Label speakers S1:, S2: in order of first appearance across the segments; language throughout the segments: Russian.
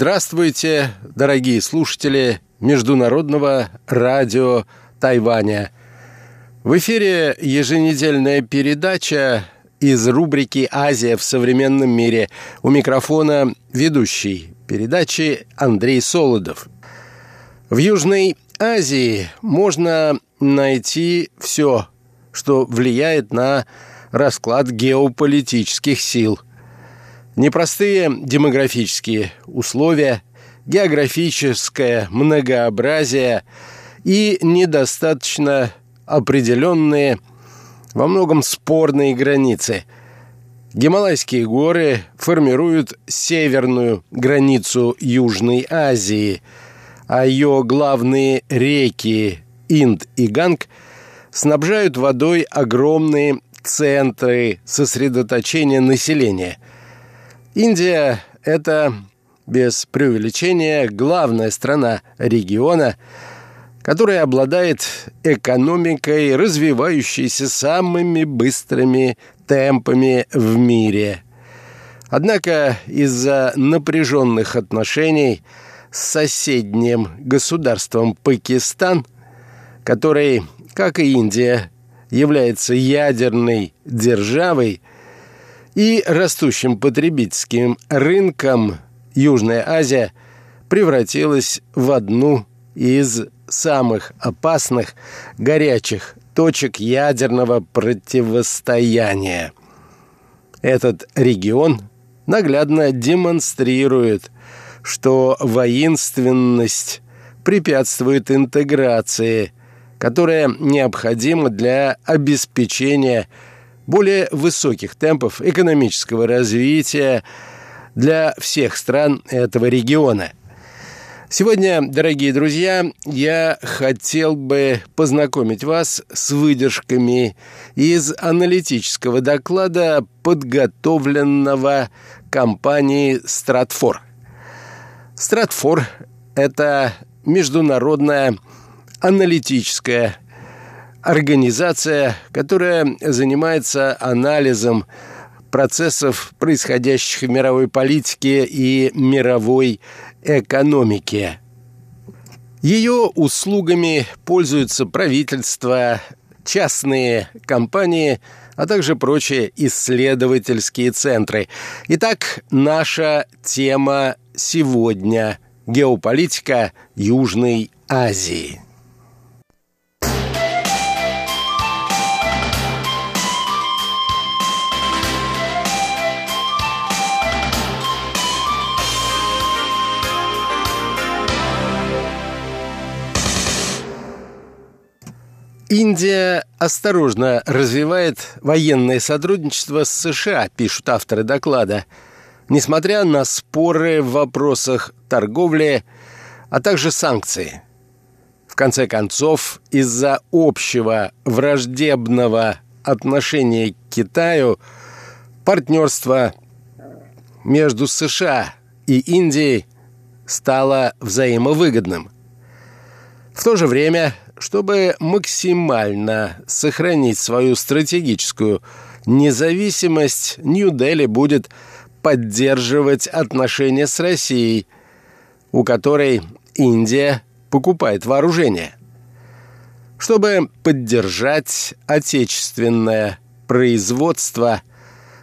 S1: Здравствуйте, дорогие слушатели Международного радио Тайваня. В эфире еженедельная передача из рубрики «Азия в современном мире». У микрофона ведущий передачи Андрей Солодов. В Южной Азии можно найти все, что влияет на расклад геополитических сил – Непростые демографические условия, географическое многообразие и недостаточно определенные, во многом спорные границы. Гималайские горы формируют северную границу Южной Азии, а ее главные реки Инд и Ганг снабжают водой огромные центры сосредоточения населения – Индия – это, без преувеличения, главная страна региона, которая обладает экономикой, развивающейся самыми быстрыми темпами в мире. Однако из-за напряженных отношений с соседним государством Пакистан, который, как и Индия, является ядерной державой – и растущим потребительским рынком Южная Азия превратилась в одну из самых опасных горячих точек ядерного противостояния. Этот регион наглядно демонстрирует, что воинственность препятствует интеграции, которая необходима для обеспечения более высоких темпов экономического развития для всех стран этого региона. Сегодня, дорогие друзья, я хотел бы познакомить вас с выдержками из аналитического доклада, подготовленного компанией «Стратфор». «Стратфор» — это международная аналитическая организация, которая занимается анализом процессов, происходящих в мировой политике и мировой экономике. Ее услугами пользуются правительства, частные компании, а также прочие исследовательские центры. Итак, наша тема сегодня – геополитика Южной Азии. Индия осторожно развивает военное сотрудничество с США, пишут авторы доклада, несмотря на споры в вопросах торговли, а также санкции. В конце концов, из-за общего враждебного отношения к Китаю партнерство между США и Индией стало взаимовыгодным. В то же время чтобы максимально сохранить свою стратегическую независимость, Нью-Дели будет поддерживать отношения с Россией, у которой Индия покупает вооружение. Чтобы поддержать отечественное производство,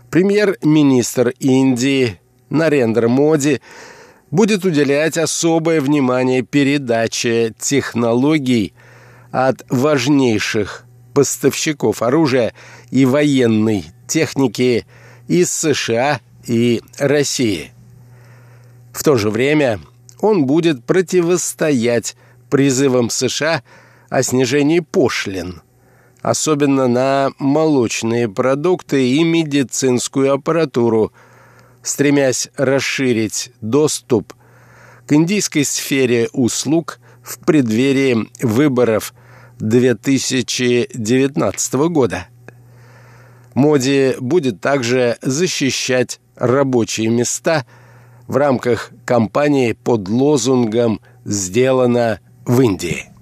S1: премьер-министр Индии Нарендра Моди будет уделять особое внимание передаче технологий – от важнейших поставщиков оружия и военной техники из США и России. В то же время он будет противостоять призывам США о снижении пошлин, особенно на молочные продукты и медицинскую аппаратуру, стремясь расширить доступ к индийской сфере услуг в преддверии выборов – 2019 года. Моди будет также защищать рабочие места в рамках кампании под лозунгом «Сделано в Индии».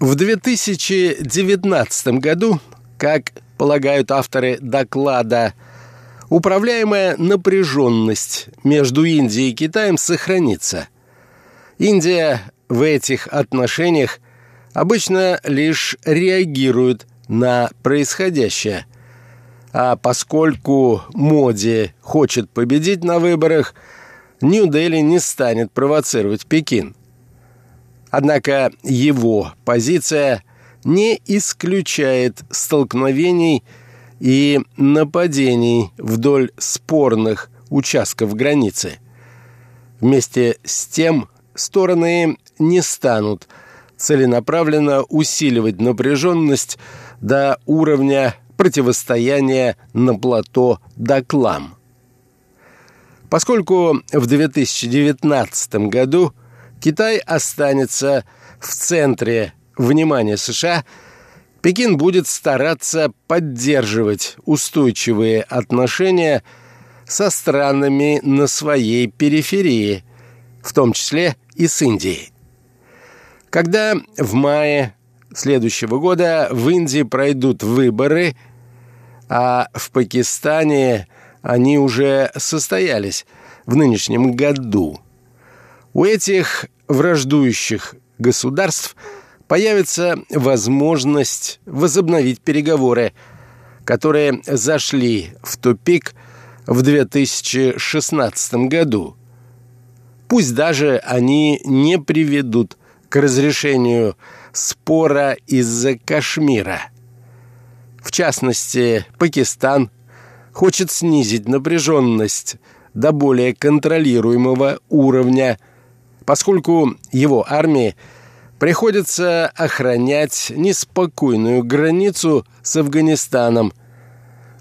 S1: В 2019 году, как полагают авторы доклада, управляемая напряженность между Индией и Китаем сохранится. Индия в этих отношениях обычно лишь реагирует на происходящее. А поскольку Моди хочет победить на выборах, Нью-Дели не станет провоцировать Пекин. Однако его позиция не исключает столкновений и нападений вдоль спорных участков границы. Вместе с тем стороны не станут целенаправленно усиливать напряженность до уровня противостояния на плато Доклам. Поскольку в 2019 году Китай останется в центре внимания США, Пекин будет стараться поддерживать устойчивые отношения со странами на своей периферии, в том числе и с Индией. Когда в мае следующего года в Индии пройдут выборы, а в Пакистане они уже состоялись в нынешнем году – у этих враждующих государств появится возможность возобновить переговоры, которые зашли в тупик в 2016 году. Пусть даже они не приведут к разрешению спора из-за Кашмира. В частности, Пакистан хочет снизить напряженность до более контролируемого уровня – поскольку его армии приходится охранять неспокойную границу с Афганистаном,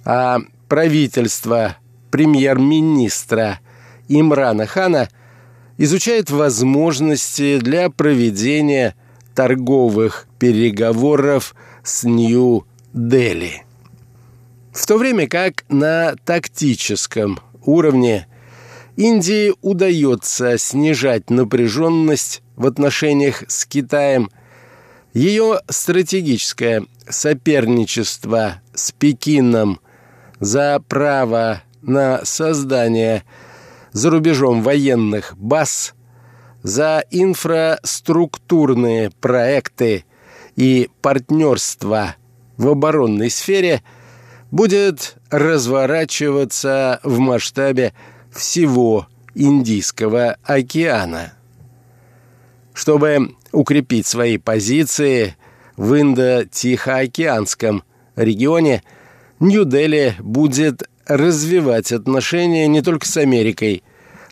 S1: а правительство премьер-министра Имрана Хана изучает возможности для проведения торговых переговоров с Нью-Дели. В то время как на тактическом уровне – Индии удается снижать напряженность в отношениях с Китаем. Ее стратегическое соперничество с Пекином за право на создание за рубежом военных баз, за инфраструктурные проекты и партнерство в оборонной сфере будет разворачиваться в масштабе всего Индийского океана. Чтобы укрепить свои позиции в Индо-Тихоокеанском регионе, Нью-Дели будет развивать отношения не только с Америкой,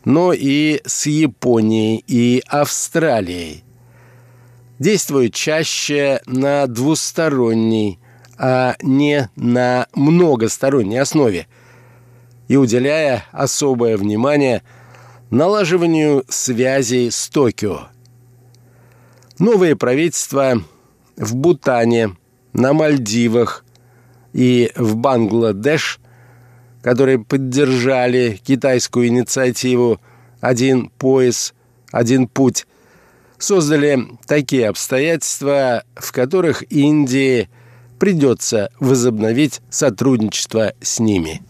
S1: но и с Японией и Австралией. Действует чаще на двусторонней, а не на многосторонней основе – и уделяя особое внимание налаживанию связей с Токио. Новые правительства в Бутане, на Мальдивах и в Бангладеш, которые поддержали китайскую инициативу «Один пояс, один путь», создали такие обстоятельства, в которых Индии придется возобновить сотрудничество с ними.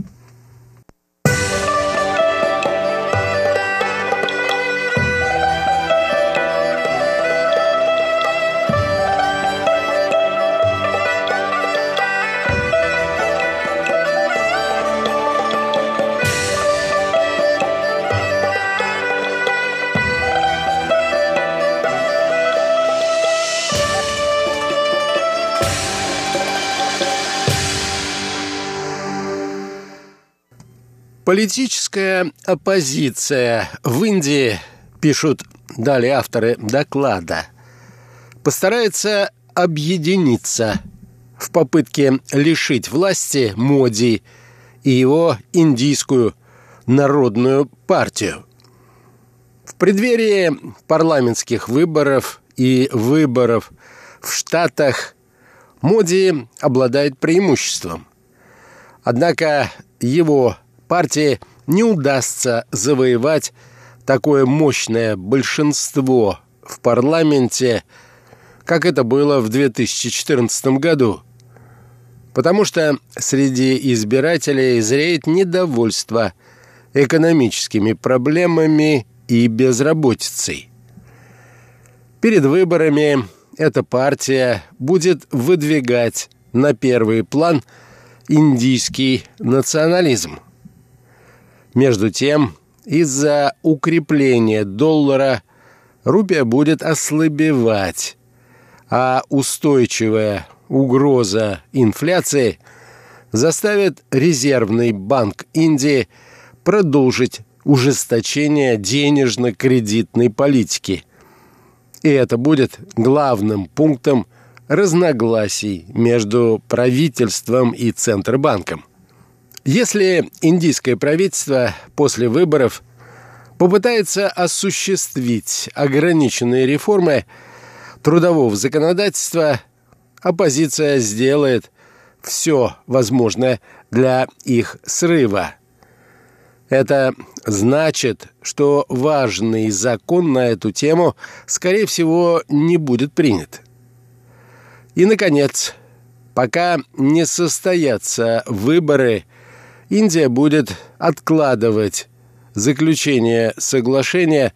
S1: Политическая оппозиция в Индии, пишут далее авторы доклада, постарается объединиться в попытке лишить власти Моди и его индийскую народную партию. В преддверии парламентских выборов и выборов в Штатах Моди обладает преимуществом. Однако его партии не удастся завоевать такое мощное большинство в парламенте, как это было в 2014 году. Потому что среди избирателей зреет недовольство экономическими проблемами и безработицей. Перед выборами эта партия будет выдвигать на первый план индийский национализм. Между тем, из-за укрепления доллара рупия будет ослабевать, а устойчивая угроза инфляции заставит Резервный банк Индии продолжить ужесточение денежно-кредитной политики. И это будет главным пунктом разногласий между правительством и Центробанком. Если индийское правительство после выборов попытается осуществить ограниченные реформы трудового законодательства, оппозиция сделает все возможное для их срыва. Это значит, что важный закон на эту тему, скорее всего, не будет принят. И, наконец, пока не состоятся выборы, Индия будет откладывать заключение соглашения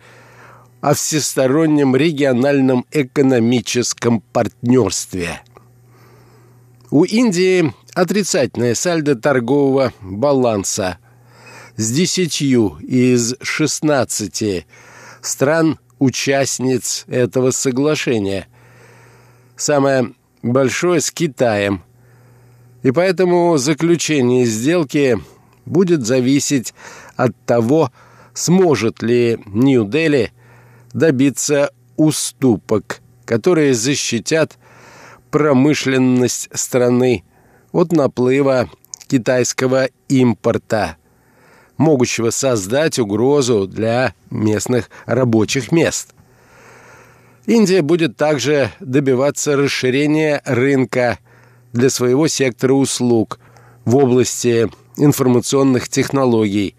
S1: о всестороннем региональном экономическом партнерстве. У Индии отрицательное сальдо торгового баланса – с десятью из шестнадцати стран-участниц этого соглашения. Самое большое с Китаем. И поэтому заключение сделки будет зависеть от того, сможет ли Нью-Дели добиться уступок, которые защитят промышленность страны от наплыва китайского импорта – могущего создать угрозу для местных рабочих мест. Индия будет также добиваться расширения рынка для своего сектора услуг в области информационных технологий,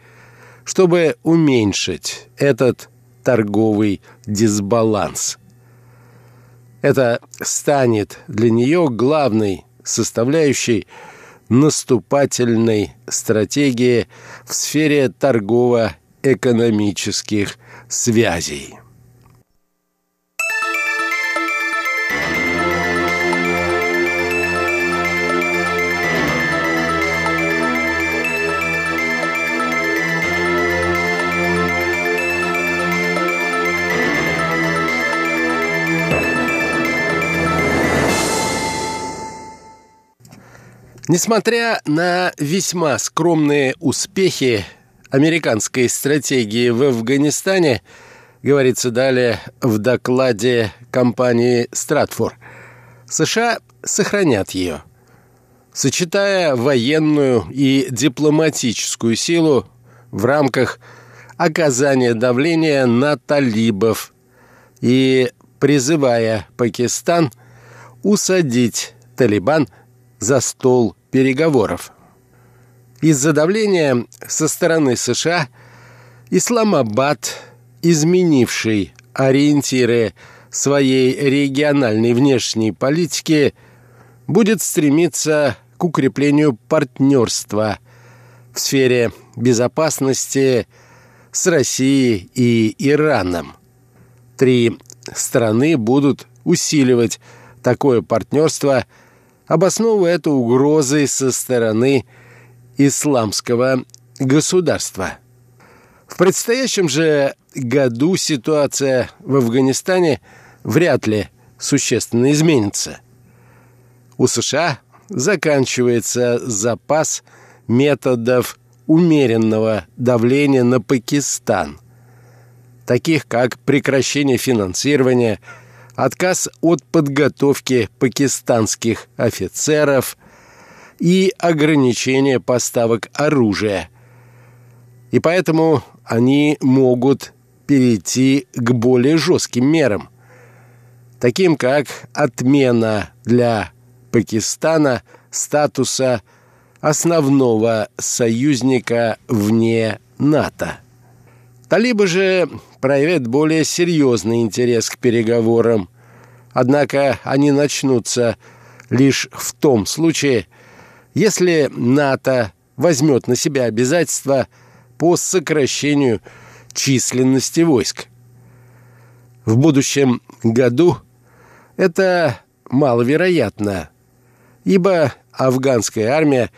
S1: чтобы уменьшить этот торговый дисбаланс. Это станет для нее главной составляющей наступательной стратегии в сфере торгово-экономических связей. Несмотря на весьма скромные успехи американской стратегии в Афганистане, говорится далее в докладе компании «Стратфор», США сохранят ее, сочетая военную и дипломатическую силу в рамках оказания давления на талибов и призывая Пакистан усадить Талибан за стол переговоров. Из-за давления со стороны США Исламабад, изменивший ориентиры своей региональной внешней политики, будет стремиться к укреплению партнерства в сфере безопасности с Россией и Ираном. Три страны будут усиливать такое партнерство – обосновывая это угрозой со стороны исламского государства. В предстоящем же году ситуация в Афганистане вряд ли существенно изменится. У США заканчивается запас методов умеренного давления на Пакистан, таких как прекращение финансирования – отказ от подготовки пакистанских офицеров и ограничение поставок оружия. И поэтому они могут перейти к более жестким мерам, таким как отмена для Пакистана статуса основного союзника вне НАТО. Талибы же проявят более серьезный интерес к переговорам, Однако они начнутся лишь в том случае, если НАТО возьмет на себя обязательства по сокращению численности войск. В будущем году это маловероятно, ибо афганская армия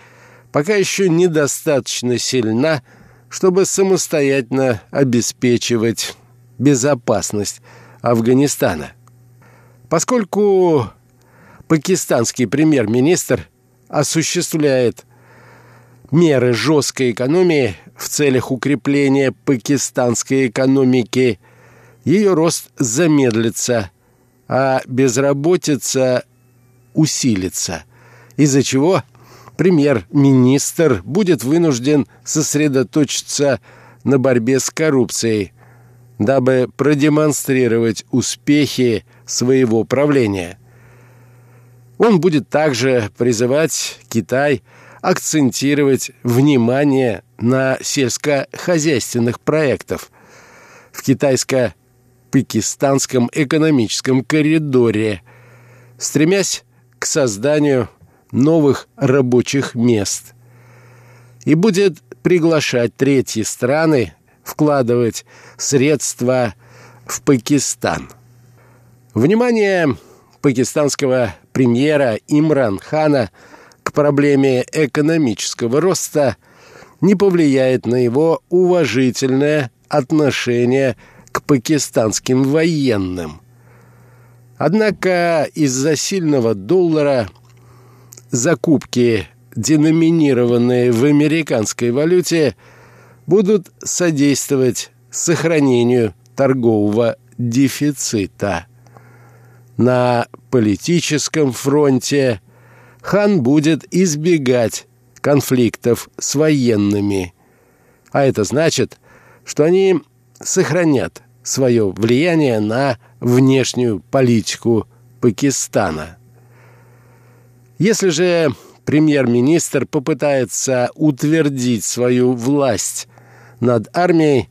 S1: пока еще недостаточно сильна, чтобы самостоятельно обеспечивать безопасность Афганистана. Поскольку пакистанский премьер-министр осуществляет меры жесткой экономии в целях укрепления пакистанской экономики, ее рост замедлится, а безработица усилится, из-за чего премьер-министр будет вынужден сосредоточиться на борьбе с коррупцией, дабы продемонстрировать успехи своего правления. Он будет также призывать Китай акцентировать внимание на сельскохозяйственных проектах в китайско-пакистанском экономическом коридоре, стремясь к созданию новых рабочих мест. И будет приглашать третьи страны вкладывать средства в Пакистан. Внимание пакистанского премьера Имран Хана к проблеме экономического роста не повлияет на его уважительное отношение к пакистанским военным. Однако из-за сильного доллара закупки, деноминированные в американской валюте, будут содействовать сохранению торгового дефицита. На политическом фронте хан будет избегать конфликтов с военными. А это значит, что они сохранят свое влияние на внешнюю политику Пакистана. Если же премьер-министр попытается утвердить свою власть над армией,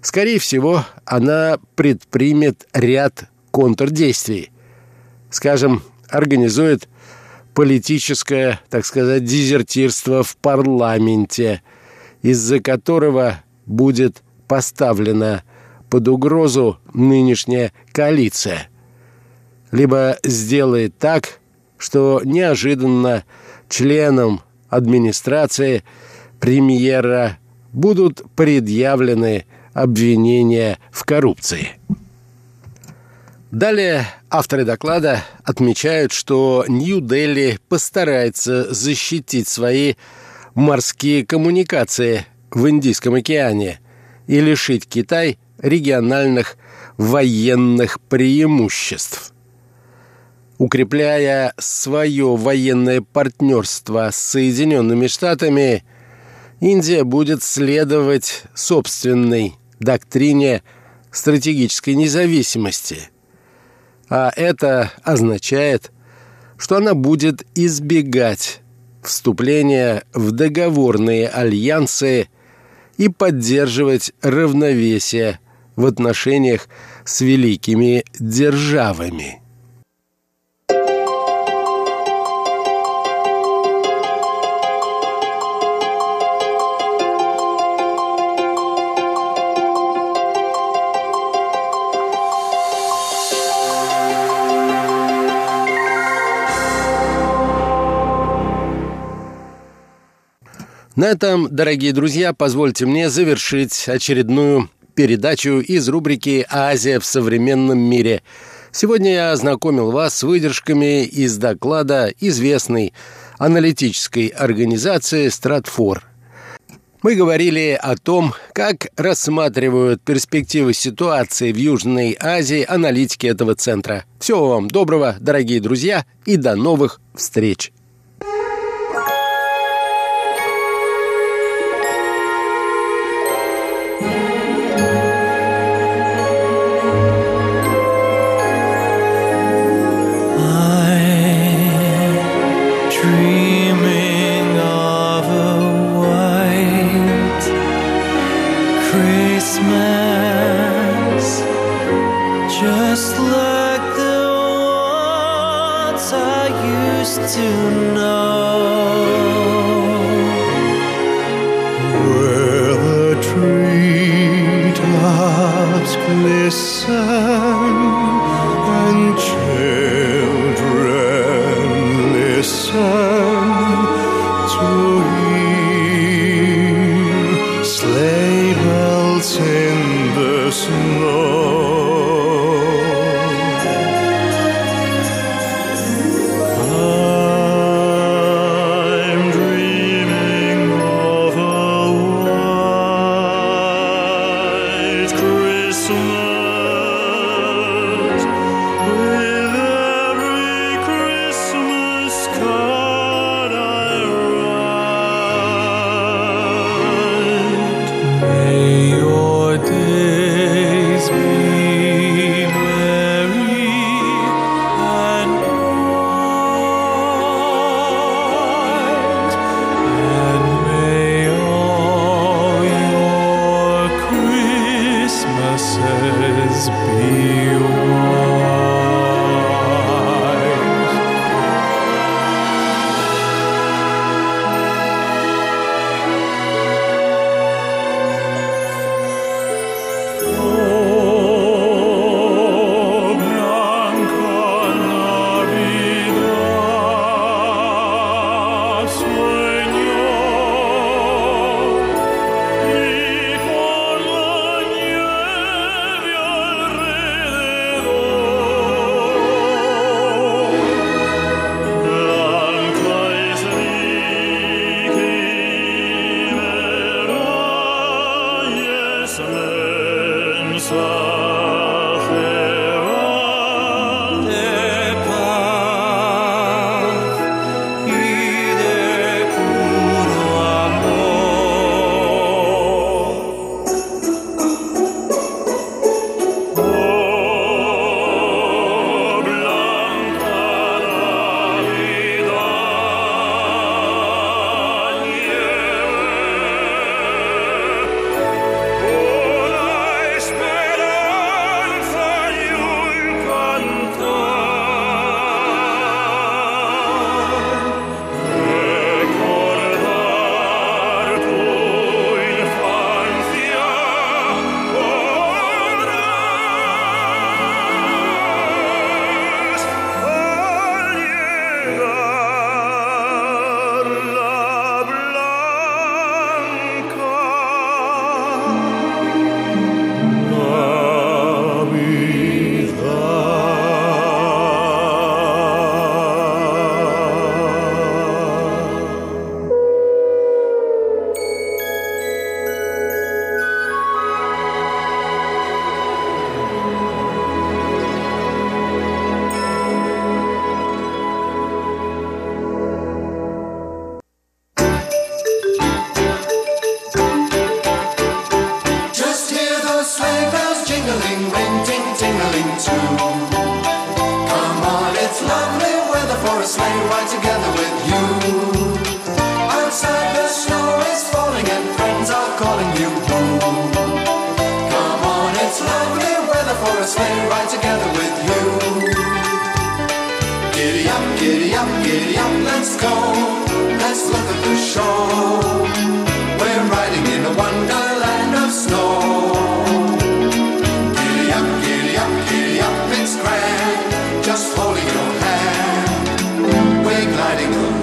S1: скорее всего, она предпримет ряд контрдействий. Скажем, организует политическое, так сказать, дезертирство в парламенте, из-за которого будет поставлена под угрозу нынешняя коалиция. Либо сделает так, что неожиданно членам администрации премьера будут предъявлены обвинения в коррупции. Далее авторы доклада отмечают, что Нью-Дели постарается защитить свои морские коммуникации в Индийском океане и лишить Китай региональных военных преимуществ. Укрепляя свое военное партнерство с Соединенными Штатами, Индия будет следовать собственной доктрине стратегической независимости – а это означает, что она будет избегать вступления в договорные альянсы и поддерживать равновесие в отношениях с великими державами. На этом, дорогие друзья, позвольте мне завершить очередную передачу из рубрики «Азия в современном мире». Сегодня я ознакомил вас с выдержками из доклада известной аналитической организации «Стратфор». Мы говорили о том, как рассматривают перспективы ситуации в Южной Азии аналитики этого центра. Всего вам доброго, дорогие друзья, и до новых встреч!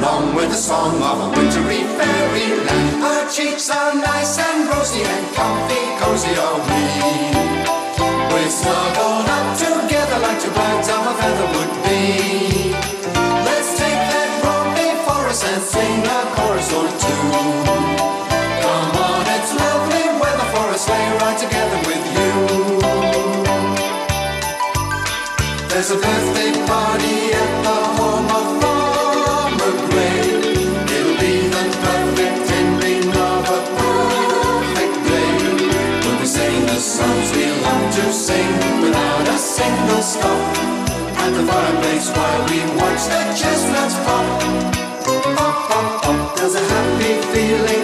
S2: along with the song of a wintry fairyland. Our cheeks are nice and rosy and comfy, cozy are we. We're snuggled up together like two birds of a feather would be. Let's take that road before us and sing a chorus or two. Come on, it's lovely weather for a sleigh ride together with you. There's a birthday to sing without a single stop. At the fireplace while we watch the chestnuts pop. Pop, pop, pop. There's a happy feeling.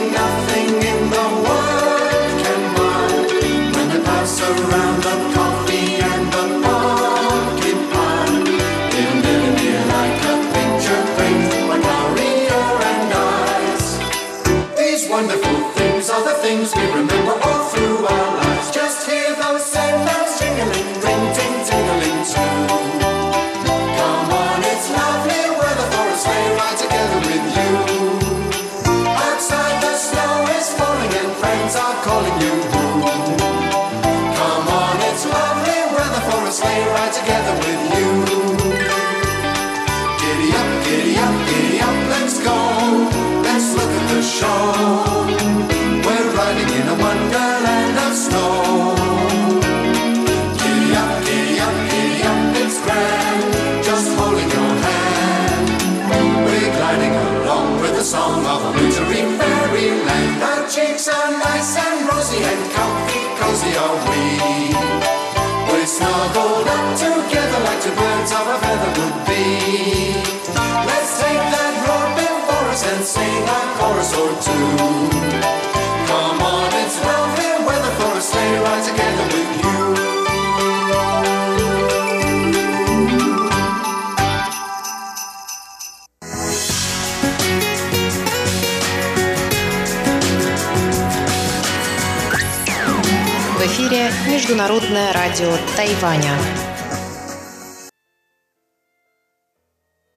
S2: heaven would be. Let's take that road before us and sing a chorus or two. Come on, it's lovely weather for a sleigh ride together with you.
S3: В эфире Международное радио Тайваня.